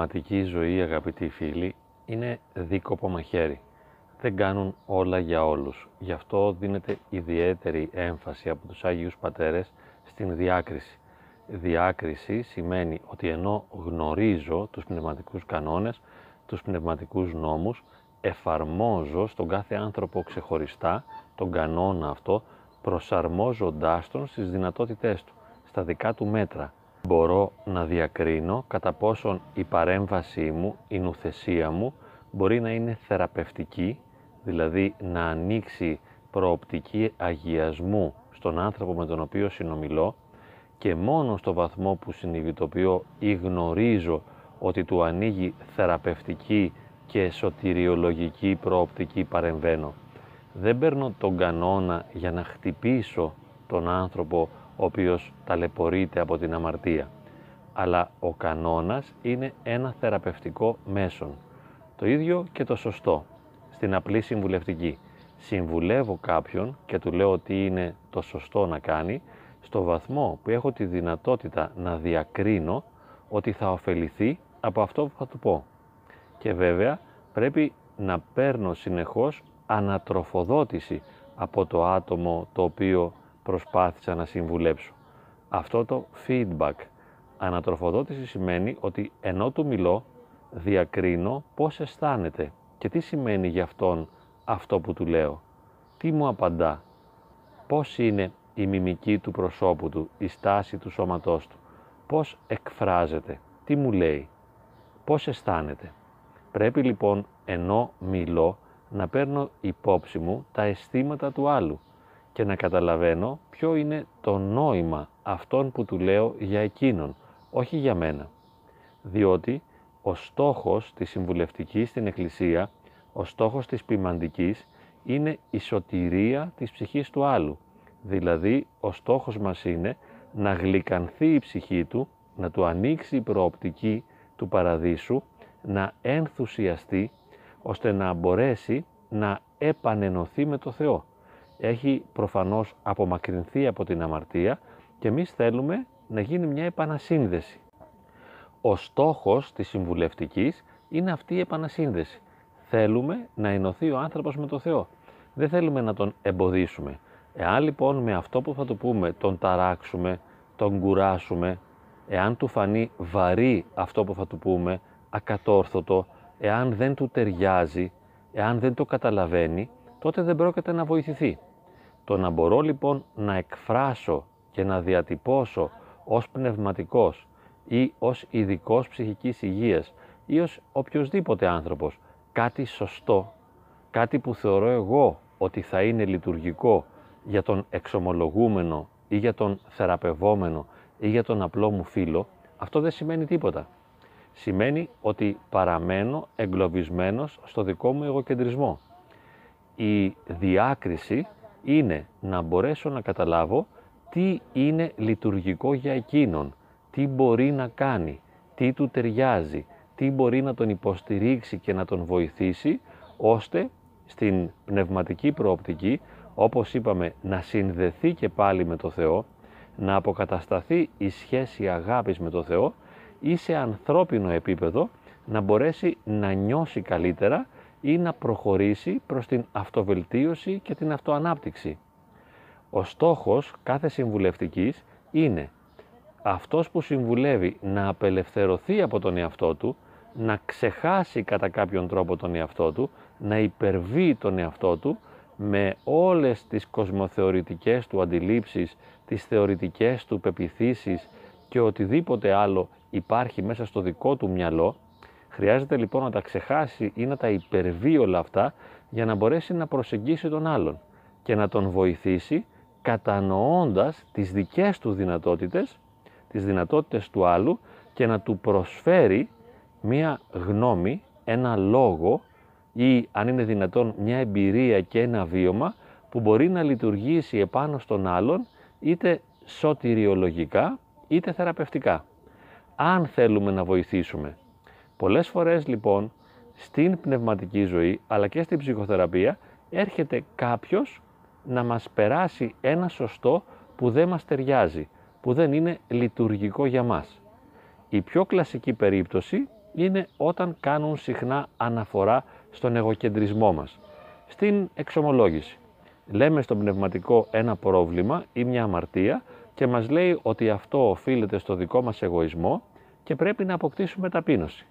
πνευματική ζωή, αγαπητοί φίλοι, είναι δίκοπο μαχαίρι. Δεν κάνουν όλα για όλους. Γι' αυτό δίνεται ιδιαίτερη έμφαση από τους Άγιους Πατέρες στην διάκριση. Διάκριση σημαίνει ότι ενώ γνωρίζω τους πνευματικούς κανόνες, τους πνευματικούς νόμους, εφαρμόζω στον κάθε άνθρωπο ξεχωριστά τον κανόνα αυτό, προσαρμόζοντάς τον στις δυνατότητές του, στα δικά του μέτρα. Μπορώ να διακρίνω κατά πόσον η παρέμβασή μου, η νουθεσία μου μπορεί να είναι θεραπευτική, δηλαδή να ανοίξει προοπτική αγιασμού στον άνθρωπο με τον οποίο συνομιλώ και μόνο στο βαθμό που συνειδητοποιώ ή γνωρίζω ότι του ανοίγει θεραπευτική και σωτηριολογική προοπτική παρεμβαίνω. Δεν παίρνω τον κανόνα για να χτυπήσω τον άνθρωπο ο οποίος ταλαιπωρείται από την αμαρτία. Αλλά ο κανόνας είναι ένα θεραπευτικό μέσον. Το ίδιο και το σωστό, στην απλή συμβουλευτική. Συμβουλεύω κάποιον και του λέω ότι είναι το σωστό να κάνει, στο βαθμό που έχω τη δυνατότητα να διακρίνω ότι θα ωφεληθεί από αυτό που θα του πω. Και βέβαια πρέπει να παίρνω συνεχώς ανατροφοδότηση από το άτομο το οποίο προσπάθησα να συμβουλέψω. Αυτό το feedback. Ανατροφοδότηση σημαίνει ότι ενώ του μιλώ, διακρίνω πώς αισθάνεται και τι σημαίνει για αυτόν αυτό που του λέω. Τι μου απαντά. Πώς είναι η μιμική του προσώπου του, η στάση του σώματός του. Πώς εκφράζεται, τι μου λέει, πώς αισθάνεται. Πρέπει λοιπόν ενώ μιλώ να παίρνω υπόψη μου τα αισθήματα του άλλου και να καταλαβαίνω ποιο είναι το νόημα αυτών που του λέω για εκείνον, όχι για μένα. Διότι ο στόχος της συμβουλευτικής στην Εκκλησία, ο στόχος της ποιμαντικής είναι η σωτηρία της ψυχής του άλλου. Δηλαδή, ο στόχος μας είναι να γλυκανθεί η ψυχή του, να του ανοίξει η προοπτική του παραδείσου, να ενθουσιαστεί, ώστε να μπορέσει να επανενωθεί με το Θεό έχει προφανώς απομακρυνθεί από την αμαρτία και εμείς θέλουμε να γίνει μια επανασύνδεση. Ο στόχος της συμβουλευτικής είναι αυτή η επανασύνδεση. Θέλουμε να ενωθεί ο άνθρωπος με το Θεό. Δεν θέλουμε να τον εμποδίσουμε. Εάν λοιπόν με αυτό που θα του πούμε τον ταράξουμε, τον κουράσουμε, εάν του φανεί βαρύ αυτό που θα του πούμε, ακατόρθωτο, εάν δεν του ταιριάζει, εάν δεν το καταλαβαίνει, τότε δεν πρόκειται να βοηθηθεί. Το να μπορώ λοιπόν να εκφράσω και να διατυπώσω ως πνευματικός ή ως ειδικός ψυχικής υγείας ή ως οποιοδήποτε άνθρωπος κάτι σωστό, κάτι που θεωρώ εγώ ότι θα είναι λειτουργικό για τον εξομολογούμενο ή για τον θεραπευόμενο ή για τον απλό μου φίλο, αυτό δεν σημαίνει τίποτα. Σημαίνει ότι παραμένω εγκλωβισμένος στο δικό μου εγωκεντρισμό. Η διάκριση είναι να μπορέσω να καταλάβω τι είναι λειτουργικό για εκείνον, τι μπορεί να κάνει, τι του ταιριάζει, τι μπορεί να τον υποστηρίξει και να τον βοηθήσει, ώστε στην πνευματική προοπτική, όπως είπαμε, να συνδεθεί και πάλι με το Θεό, να αποκατασταθεί η σχέση αγάπης με το Θεό ή σε ανθρώπινο επίπεδο να μπορέσει να νιώσει καλύτερα ή να προχωρήσει προς την αυτοβελτίωση και την αυτοανάπτυξη. Ο στόχος κάθε συμβουλευτικής είναι αυτός που συμβουλεύει να απελευθερωθεί από τον εαυτό του, να ξεχάσει κατά κάποιον τρόπο τον εαυτό του, να υπερβεί τον εαυτό του με όλες τις κοσμοθεωρητικές του αντιλήψεις, τις θεωρητικές του πεπιθήσεις και οτιδήποτε άλλο υπάρχει μέσα στο δικό του μυαλό, Χρειάζεται λοιπόν να τα ξεχάσει ή να τα υπερβεί όλα αυτά για να μπορέσει να προσεγγίσει τον άλλον και να τον βοηθήσει κατανοώντας τις δικές του δυνατότητες, τις δυνατότητες του άλλου και να του προσφέρει μία γνώμη, ένα λόγο ή αν είναι δυνατόν μια εμπειρία και ένα βίωμα που μπορεί να λειτουργήσει επάνω στον άλλον είτε σωτηριολογικά είτε θεραπευτικά. Αν θέλουμε να βοηθήσουμε Πολλές φορές λοιπόν στην πνευματική ζωή αλλά και στην ψυχοθεραπεία έρχεται κάποιος να μας περάσει ένα σωστό που δεν μας ταιριάζει, που δεν είναι λειτουργικό για μας. Η πιο κλασική περίπτωση είναι όταν κάνουν συχνά αναφορά στον εγωκεντρισμό μας. Στην εξομολόγηση. Λέμε στον πνευματικό ένα πρόβλημα ή μια αμαρτία και μας λέει ότι αυτό οφείλεται στο δικό μας εγωισμό και πρέπει να αποκτήσουμε ταπείνωση.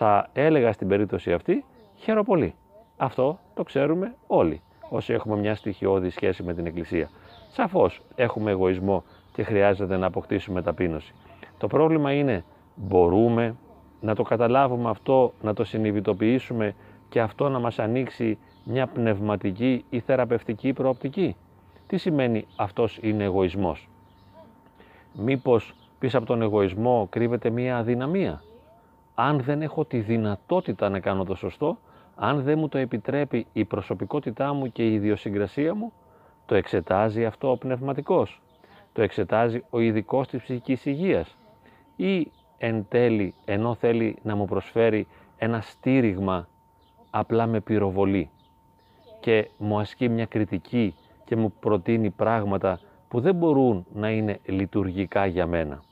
Θα έλεγα στην περίπτωση αυτή, χαίρο πολύ. Αυτό το ξέρουμε όλοι όσοι έχουμε μια στοιχειώδη σχέση με την Εκκλησία. Σαφώς έχουμε εγωισμό και χρειάζεται να αποκτήσουμε ταπείνωση. Το πρόβλημα είναι μπορούμε να το καταλάβουμε αυτό, να το συνειδητοποιήσουμε και αυτό να μας ανοίξει μια πνευματική ή θεραπευτική προοπτική. Τι σημαίνει αυτός είναι εγωισμός; Μήπως πίσω από τον εγωισμό κρύβεται μια αδυναμία; Αν δεν έχω τη δυνατότητα να κάνω το σωστό, αν δεν μου το επιτρέπει η προσωπικότητά μου και η ιδιοσυγκρασία μου, το εξετάζει αυτό ο πνευματικός. Το εξετάζει ο ειδικός της ψυχικής υγείας. Ή εν τέλει, ενώ θέλει να μου προσφέρει ένα στήριγμα απλά με πυροβολή και μου ασκεί μια κριτική και μου προτείνει πράγματα που δεν μπορούν να είναι λειτουργικά για μένα.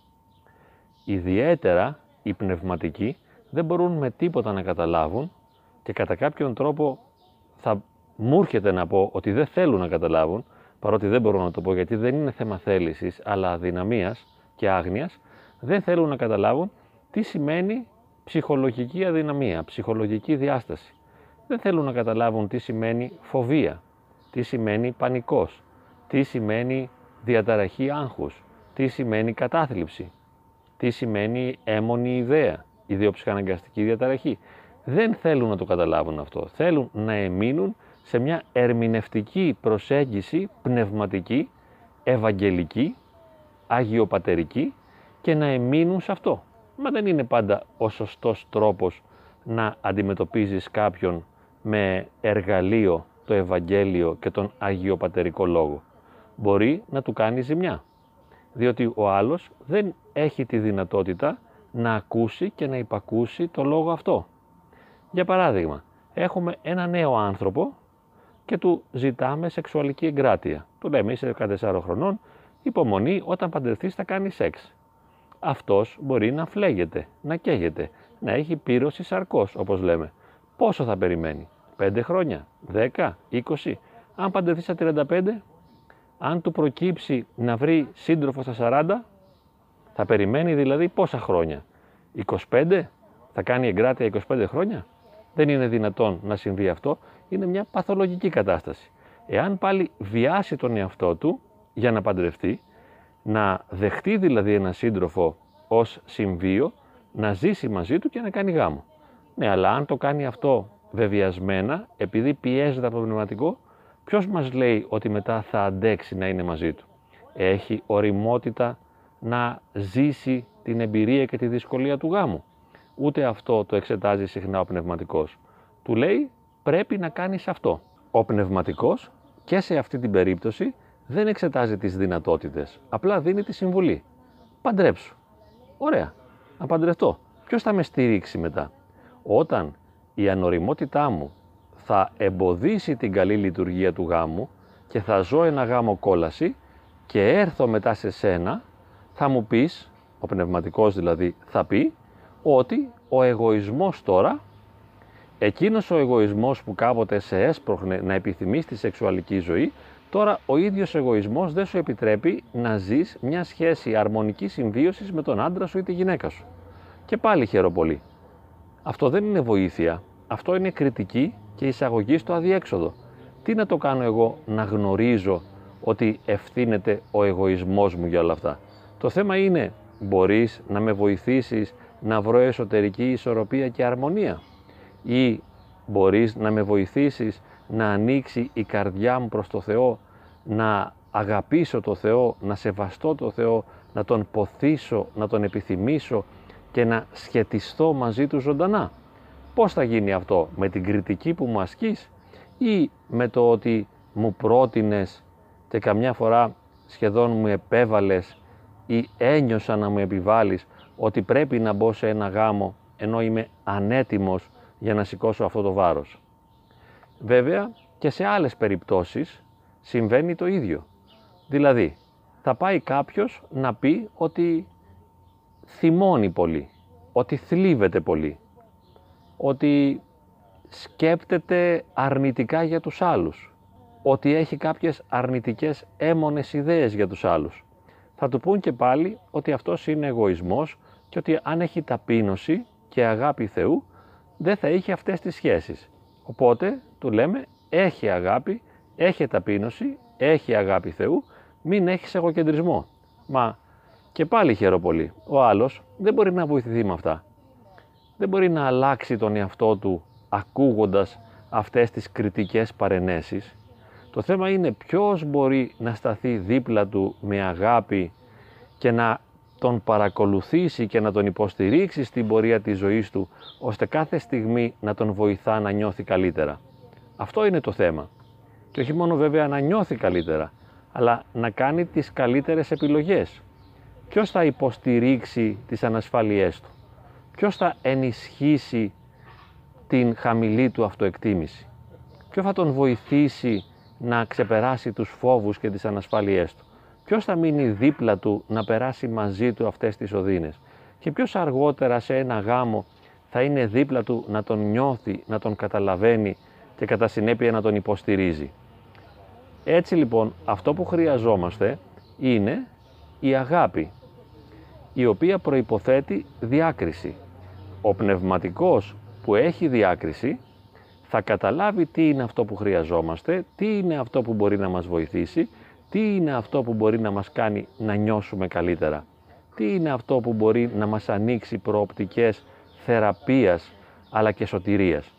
Ιδιαίτερα οι πνευματικοί δεν μπορούν με τίποτα να καταλάβουν και κατά κάποιον τρόπο θα μου έρχεται να πω ότι δεν θέλουν να καταλάβουν, παρότι δεν μπορώ να το πω γιατί δεν είναι θέμα θέλησης αλλά αδυναμίας και άγνοιας, δεν θέλουν να καταλάβουν τι σημαίνει ψυχολογική αδυναμία, ψυχολογική διάσταση. Δεν θέλουν να καταλάβουν τι σημαίνει φοβία, τι σημαίνει πανικός, τι σημαίνει διαταραχή άγχους, τι σημαίνει κατάθλιψη, τι σημαίνει έμονη ιδέα, ιδιοψυχαναγκαστική διαταραχή. Δεν θέλουν να το καταλάβουν αυτό. Θέλουν να εμείνουν σε μια ερμηνευτική προσέγγιση πνευματική, ευαγγελική, αγιοπατερική και να εμείνουν σε αυτό. Μα δεν είναι πάντα ο σωστός τρόπος να αντιμετωπίζεις κάποιον με εργαλείο το Ευαγγέλιο και τον Αγιοπατερικό Λόγο. Μπορεί να του κάνεις ζημιά, διότι ο άλλος δεν έχει τη δυνατότητα να ακούσει και να υπακούσει το λόγο αυτό. Για παράδειγμα, έχουμε ένα νέο άνθρωπο και του ζητάμε σεξουαλική εγκράτεια. Του λέμε είσαι 14 χρονών, υπομονή όταν παντρευτείς θα κάνεις σεξ. Αυτός μπορεί να φλέγεται, να καίγεται, να έχει πύρωση σαρκός όπως λέμε. Πόσο θα περιμένει, 5 χρόνια, 10, 20. Αν παντρευτείς στα 35, αν του προκύψει να βρει σύντροφο στα 40, θα περιμένει δηλαδή πόσα χρόνια; 25, θα κάνει εγκράτεια 25 χρόνια; Δεν είναι δυνατόν να συμβεί αυτό. Είναι μια παθολογική κατάσταση. Εάν πάλι βιάσει τον εαυτό του για να παντρευτεί, να δεχτεί δηλαδή ένα σύντροφο ως συμβίο, να ζήσει μαζί του και να κάνει γάμο. Ναι, αλλά αν το κάνει αυτό βεβαιασμένα, επειδή πιέζεται από το πνευματικό, ποιος μας λέει ότι μετά θα αντέξει να είναι μαζί του; Έχει οριμότητα να ζήσει την εμπειρία και τη δυσκολία του γάμου. Ούτε αυτό το εξετάζει συχνά ο πνευματικός. Του λέει πρέπει να κάνεις αυτό. Ο πνευματικός και σε αυτή την περίπτωση δεν εξετάζει τις δυνατότητες. Απλά δίνει τη συμβουλή. Παντρέψου. Ωραία. Να παντρευτώ. Ποιος θα με στηρίξει μετά; Όταν η ανοριμότητά μου θα εμποδίσει την καλή λειτουργία του γάμου και θα ζω ένα γάμο κόλαση και έρθω μετά σε σένα, θα μου πεις, ο πνευματικός δηλαδή θα πει, ότι ο εγωισμός τώρα, εκείνος ο εγωισμός που κάποτε σε έσπροχνε να επιθυμείς τη σεξουαλική ζωή, τώρα ο ίδιος εγωισμός δεν σου επιτρέπει να ζεις μια σχέση αρμονικής συμβίωσης με τον άντρα σου ή τη γυναίκα σου. Και πάλι χαίρο πολύ. Αυτό δεν είναι βοήθεια. Αυτό είναι κριτική και εισαγωγή στο αδιέξοδο. Τι να το κάνω εγώ να γνωρίζω ότι ευθύνεται ο εγωισμός μου για όλα αυτά; Το θέμα είναι μπορείς να με βοηθήσεις να βρω εσωτερική ισορροπία και αρμονία; Ή μπορείς να με βοηθήσεις να ανοίξει η καρδιά μου προς το Θεό, να αγαπήσω το Θεό, να σεβαστώ το Θεό, να Τον ποθήσω, να Τον επιθυμήσω και να σχετιστώ μαζί του ζωντανά; Πώς θα γίνει αυτό, με την κριτική που μου ασκείς ή με το ότι μου πρότεινες και καμιά φορά σχεδόν μου επέβαλες ή ένιωσα να μου επιβάλλεις ότι πρέπει να μπω σε ένα γάμο ενώ είμαι ανέτοιμος για να σηκώσω αυτό το βάρος. Βέβαια και σε άλλες περιπτώσεις συμβαίνει το ίδιο. Δηλαδή θα πάει κάποιος να πει ότι θυμώνει πολύ. ότι θλίβεται πολύ, ότι σκέπτεται αρνητικά για τους άλλους, ότι έχει κάποιες αρνητικές έμονες ιδέες για τους άλλους. Θα του πούν και πάλι ότι αυτός είναι εγωισμός και ότι αν έχει ταπείνωση και αγάπη Θεού δεν θα είχε αυτές τις σχέσεις. Οπότε του λέμε έχει αγάπη, έχει ταπείνωση, έχει αγάπη Θεού, μην έχεις εγωκεντρισμό. Μα και πάλι χαίρο πολύ. Ο άλλος δεν μπορεί να βοηθηθεί με αυτά. Δεν μπορεί να αλλάξει τον εαυτό του ακούγοντας αυτές τις κριτικές παρενέσεις. Το θέμα είναι ποιος μπορεί να σταθεί δίπλα του με αγάπη και να τον παρακολουθήσει και να τον υποστηρίξει στην πορεία της ζωής του, ώστε κάθε στιγμή να τον βοηθά να νιώθει καλύτερα. Αυτό είναι το θέμα. Και όχι μόνο βέβαια να νιώθει καλύτερα, αλλά να κάνει τις καλύτερες επιλογές. Ποιος θα υποστηρίξει τις ανασφάλειές του; Ποιος θα ενισχύσει την χαμηλή του αυτοεκτίμηση; Ποιο θα τον βοηθήσει να ξεπεράσει τους φόβους και τις ανασφάλειές του. Ποιος θα μείνει δίπλα του να περάσει μαζί του αυτές τις οδύνες; Και ποιος αργότερα σε ένα γάμο θα είναι δίπλα του να τον νιώθει, να τον καταλαβαίνει και κατά συνέπεια να τον υποστηρίζει; Έτσι λοιπόν αυτό που χρειαζόμαστε είναι η αγάπη, η οποία προϋποθέτει διάκριση. Ο πνευματικός που έχει διάκριση θα καταλάβει τι είναι αυτό που χρειαζόμαστε, τι είναι αυτό που μπορεί να μας βοηθήσει, τι είναι αυτό που μπορεί να μας κάνει να νιώσουμε καλύτερα, τι είναι αυτό που μπορεί να μας ανοίξει προοπτικές θεραπείας αλλά και σωτηρίας.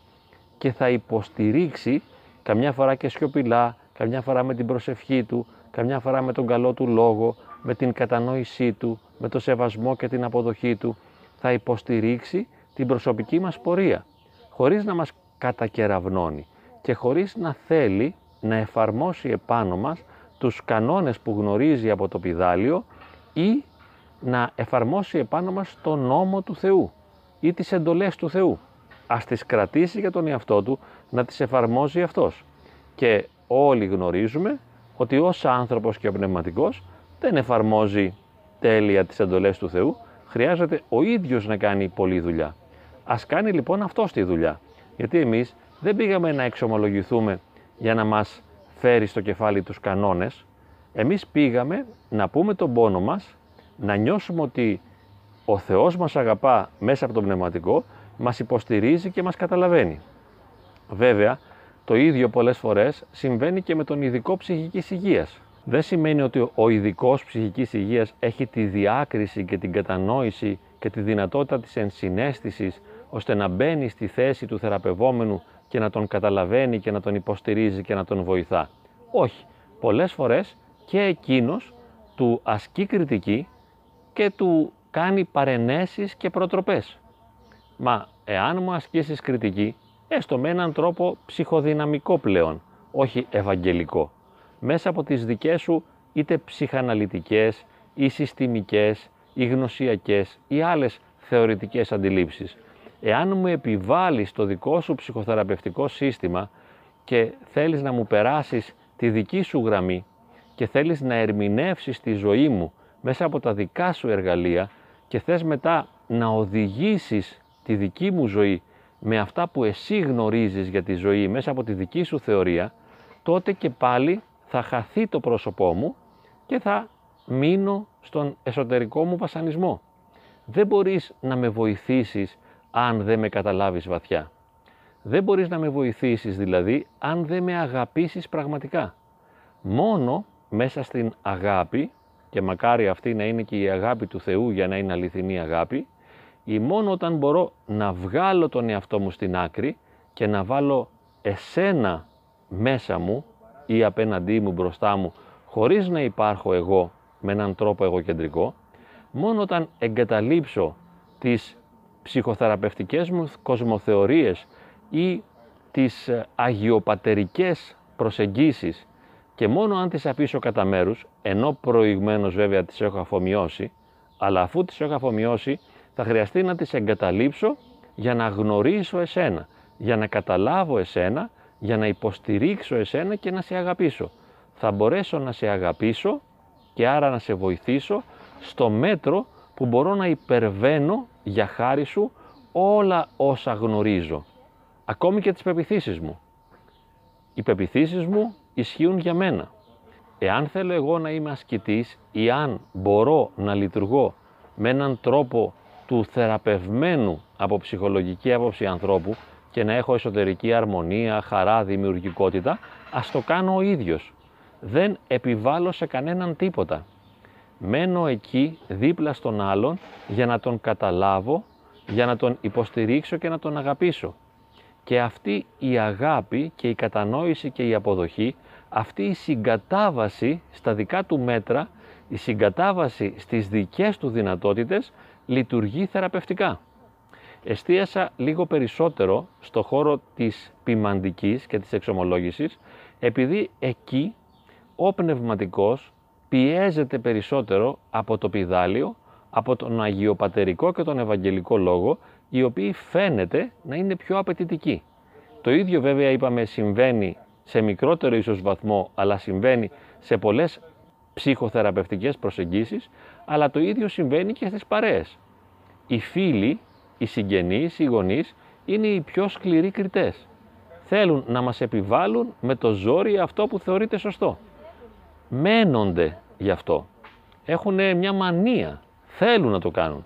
Και θα υποστηρίξει καμιά φορά και σιωπηλά, καμιά φορά με την προσευχή του, καμιά φορά με τον καλό του λόγο, με την κατανόησή του, με το σεβασμό και την αποδοχή του, θα υποστηρίξει την προσωπική μας πορεία, χωρίς να μας κατακεραυνώνει και χωρίς να θέλει να εφαρμόσει επάνω μας τους κανόνες που γνωρίζει από το πιδάλιο ή να εφαρμόσει επάνω μας τον νόμο του Θεού ή τις εντολές του Θεού. Ας τις κρατήσει για τον εαυτό του να τις εφαρμόζει αυτός. Και όλοι γνωρίζουμε ότι ως άνθρωπος και ο πνευματικός δεν εφαρμόζει τέλεια τις εντολές του Θεού, χρειάζεται ο ίδιος να κάνει πολλή δουλειά. Ας κάνει λοιπόν αυτός τη δουλειά. Γιατί εμείς δεν πήγαμε να εξομολογηθούμε για να μας φέρει στο κεφάλι τους κανόνες. Εμείς πήγαμε να πούμε τον πόνο μας, να νιώσουμε ότι ο Θεός μας αγαπά μέσα από το πνευματικό, μας υποστηρίζει και μας καταλαβαίνει. Βέβαια, το ίδιο πολλές φορές συμβαίνει και με τον ειδικό ψυχικής υγείας. Δεν σημαίνει ότι ο ειδικός ψυχικής υγείας έχει τη διάκριση και την κατανόηση και τη δυνατότητα της ενσυναίσθησης ώστε να μπαίνει στη θέση του θεραπευόμενου και να τον καταλαβαίνει και να τον υποστηρίζει και να τον βοηθά. Όχι, πολλές φορές και εκείνος του ασκεί κριτική και του κάνει παρενέσεις και προτροπές. Μα εάν μου ασκήσεις κριτική, έστω με έναν τρόπο ψυχοδυναμικό πλέον, όχι ευαγγελικό, μέσα από τις δικές σου είτε ψυχαναλυτικές ή συστημικές ή γνωσιακές ή άλλες θεωρητικές αντιλήψεις, Εάν μου επιβάλλεις το δικό σου ψυχοθεραπευτικό σύστημα και θέλεις να μου περάσεις τη δική σου γραμμή και θέλεις να ερμηνεύσεις τη ζωή μου μέσα από τα δικά σου εργαλεία και θες μετά να οδηγήσεις τη δική μου ζωή με αυτά που εσύ γνωρίζεις για τη ζωή μέσα από τη δική σου θεωρία, τότε και πάλι θα χαθεί το πρόσωπό μου και θα μείνω στον εσωτερικό μου βασανισμό. Δεν μπορείς να με βοηθήσεις αν δεν με καταλάβεις βαθιά. Δεν μπορείς να με βοηθήσεις δηλαδή αν δεν με αγαπήσεις πραγματικά. Μόνο μέσα στην αγάπη, και μακάρι αυτή να είναι και η αγάπη του Θεού για να είναι αληθινή αγάπη, ή μόνο όταν μπορώ να βγάλω τον εαυτό μου στην άκρη και να βάλω εσένα μέσα μου ή απέναντί μου μπροστά μου χωρίς να υπάρχω εγώ με έναν τρόπο εγωκεντρικό, μόνο όταν εγκαταλείψω τις ψυχοθεραπευτικές μου κοσμοθεωρίες ή τις ε, αγιοπατερικές προσεγγίσεις και μόνο αν τις αφήσω κατά μέρους, ενώ προηγμένως βέβαια τις έχω αφομοιώσει, αλλά αφού τις έχω αφομοιώσει θα χρειαστεί να τις εγκαταλείψω για να γνωρίσω εσένα, για να καταλάβω εσένα, για να υποστηρίξω εσένα και να σε αγαπήσω. Θα μπορέσω να σε αγαπήσω και άρα να σε βοηθήσω στο μέτρο που μπορώ να υπερβαίνω για χάρη σου όλα όσα γνωρίζω, ακόμη και τις πεπιθήσεις μου. Οι πεπιθήσεις μου ισχύουν για μένα. Εάν θέλω εγώ να είμαι ασκητής ή αν μπορώ να λειτουργώ με έναν τρόπο του θεραπευμένου από ψυχολογική άποψη ανθρώπου και να έχω εσωτερική αρμονία, χαρά, δημιουργικότητα, ας το κάνω ο ίδιος. Δεν επιβάλλω σε κανέναν τίποτα. Μένω εκεί δίπλα στον άλλον για να τον καταλάβω, για να τον υποστηρίξω και να τον αγαπήσω. Και αυτή η αγάπη και η κατανόηση και η αποδοχή, αυτή η συγκατάβαση στα δικά του μέτρα, η συγκατάβαση στις δικές του δυνατότητες λειτουργεί θεραπευτικά. Εστίασα λίγο περισσότερο στο χώρο της ποιμαντικής και της εξομολόγησης, επειδή εκεί ο πνευματικός πιέζεται περισσότερο από το πιδάλιο, από τον Αγιοπατερικό και τον Ευαγγελικό Λόγο, οι οποίοι φαίνεται να είναι πιο απαιτητικοί. Το ίδιο βέβαια είπαμε συμβαίνει σε μικρότερο ίσως βαθμό, αλλά συμβαίνει σε πολλές ψυχοθεραπευτικές προσεγγίσεις, αλλά το ίδιο συμβαίνει και στις παρέες. Οι φίλοι, οι συγγενείς, οι γονείς είναι οι πιο σκληροί κριτές. Θέλουν να μας επιβάλλουν με το ζόρι αυτό που θεωρείται σωστό. Μένονται γι' αυτό. Έχουν μια μανία. Θέλουν να το κάνουν.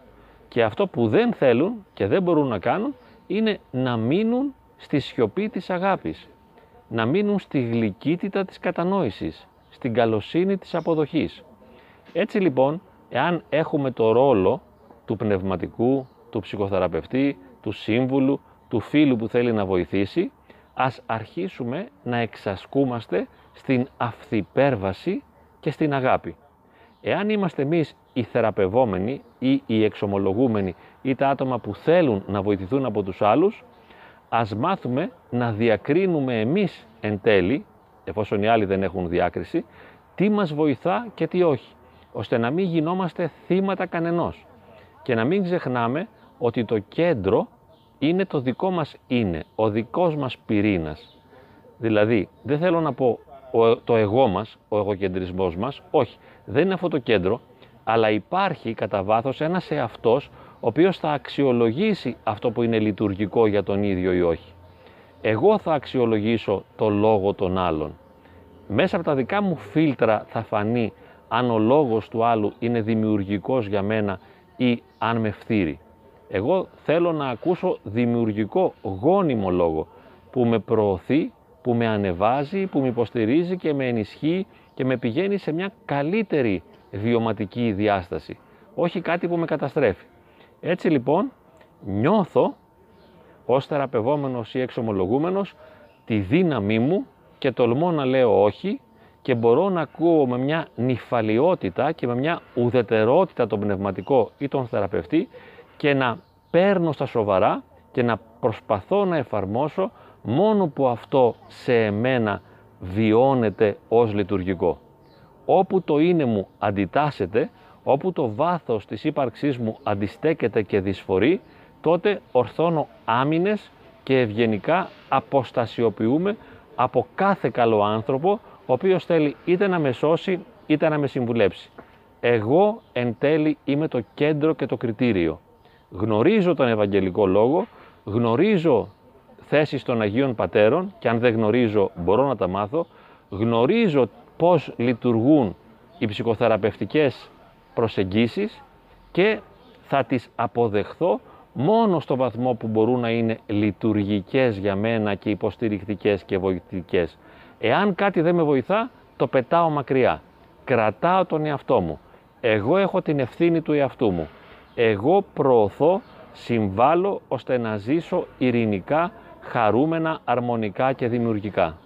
Και αυτό που δεν θέλουν και δεν μπορούν να κάνουν είναι να μείνουν στη σιωπή της αγάπης. Να μείνουν στη γλυκύτητα της κατανόησης, στην καλοσύνη της αποδοχής. Έτσι λοιπόν, εάν έχουμε το ρόλο του πνευματικού, του ψυχοθεραπευτή, του σύμβουλου, του φίλου που θέλει να βοηθήσει, ας αρχίσουμε να εξασκούμαστε στην αυθυπέρβαση και στην αγάπη. Εάν είμαστε εμείς οι θεραπευόμενοι ή οι εξομολογούμενοι ή τα άτομα που θέλουν να βοηθηθούν από τους άλλους, ας μάθουμε να διακρίνουμε εμείς εν τέλει, εφόσον οι άλλοι δεν έχουν διάκριση, τι μας βοηθά και τι όχι, ώστε να μην γινόμαστε θύματα κανενός και να μην ξεχνάμε ότι το κέντρο είναι το δικό μας είναι, ο δικός μας πυρήνας. Δηλαδή, δεν θέλω να πω το εγώ μας, ο εγωκεντρισμός μας, όχι, δεν είναι αυτό το κέντρο, αλλά υπάρχει κατά βάθος ένας εαυτός ο οποίος θα αξιολογήσει αυτό που είναι λειτουργικό για τον ίδιο ή όχι. Εγώ θα αξιολογήσω το λόγο των άλλων. Μέσα από τα δικά μου φίλτρα θα φανεί αν ο λόγος του άλλου είναι δημιουργικός για μένα ή αν με φτύρει. Εγώ θέλω να ακούσω δημιουργικό γόνιμο λόγο που με προωθεί, που με ανεβάζει, που με υποστηρίζει και με ενισχύει και με πηγαίνει σε μια καλύτερη βιωματική διάσταση. Όχι κάτι που με καταστρέφει. Έτσι λοιπόν νιώθω ως θεραπευόμενος ή εξομολογούμενος τη δύναμή μου και τολμώ να λέω όχι και μπορώ να ακούω με μια νυφαλιότητα και με μια ουδετερότητα τον πνευματικό ή τον θεραπευτή και να παίρνω στα σοβαρά και να προσπαθώ να εφαρμόσω μόνο που αυτό σε εμένα βιώνεται ως λειτουργικό. Όπου το είναι μου αντιτάσσεται, όπου το βάθος της ύπαρξής μου αντιστέκεται και δυσφορεί, τότε ορθώνω άμυνες και ευγενικά αποστασιοποιούμε από κάθε καλό άνθρωπο ο οποίος θέλει είτε να με σώσει είτε να με συμβουλέψει. Εγώ εν τέλει είμαι το κέντρο και το κριτήριο. Γνωρίζω τον Ευαγγελικό Λόγο, γνωρίζω θέσεις των Αγίων Πατέρων και αν δεν γνωρίζω μπορώ να τα μάθω, γνωρίζω πώς λειτουργούν οι ψυχοθεραπευτικές προσεγγίσεις και θα τις αποδεχθώ μόνο στο βαθμό που μπορούν να είναι λειτουργικές για μένα και υποστηρικτικές και βοηθητικές. Εάν κάτι δεν με βοηθά, το πετάω μακριά. Κρατάω τον εαυτό μου. Εγώ έχω την ευθύνη του εαυτού μου. Εγώ προωθώ, συμβάλλω ώστε να ζήσω ειρηνικά, χαρούμενα, αρμονικά και δημιουργικά.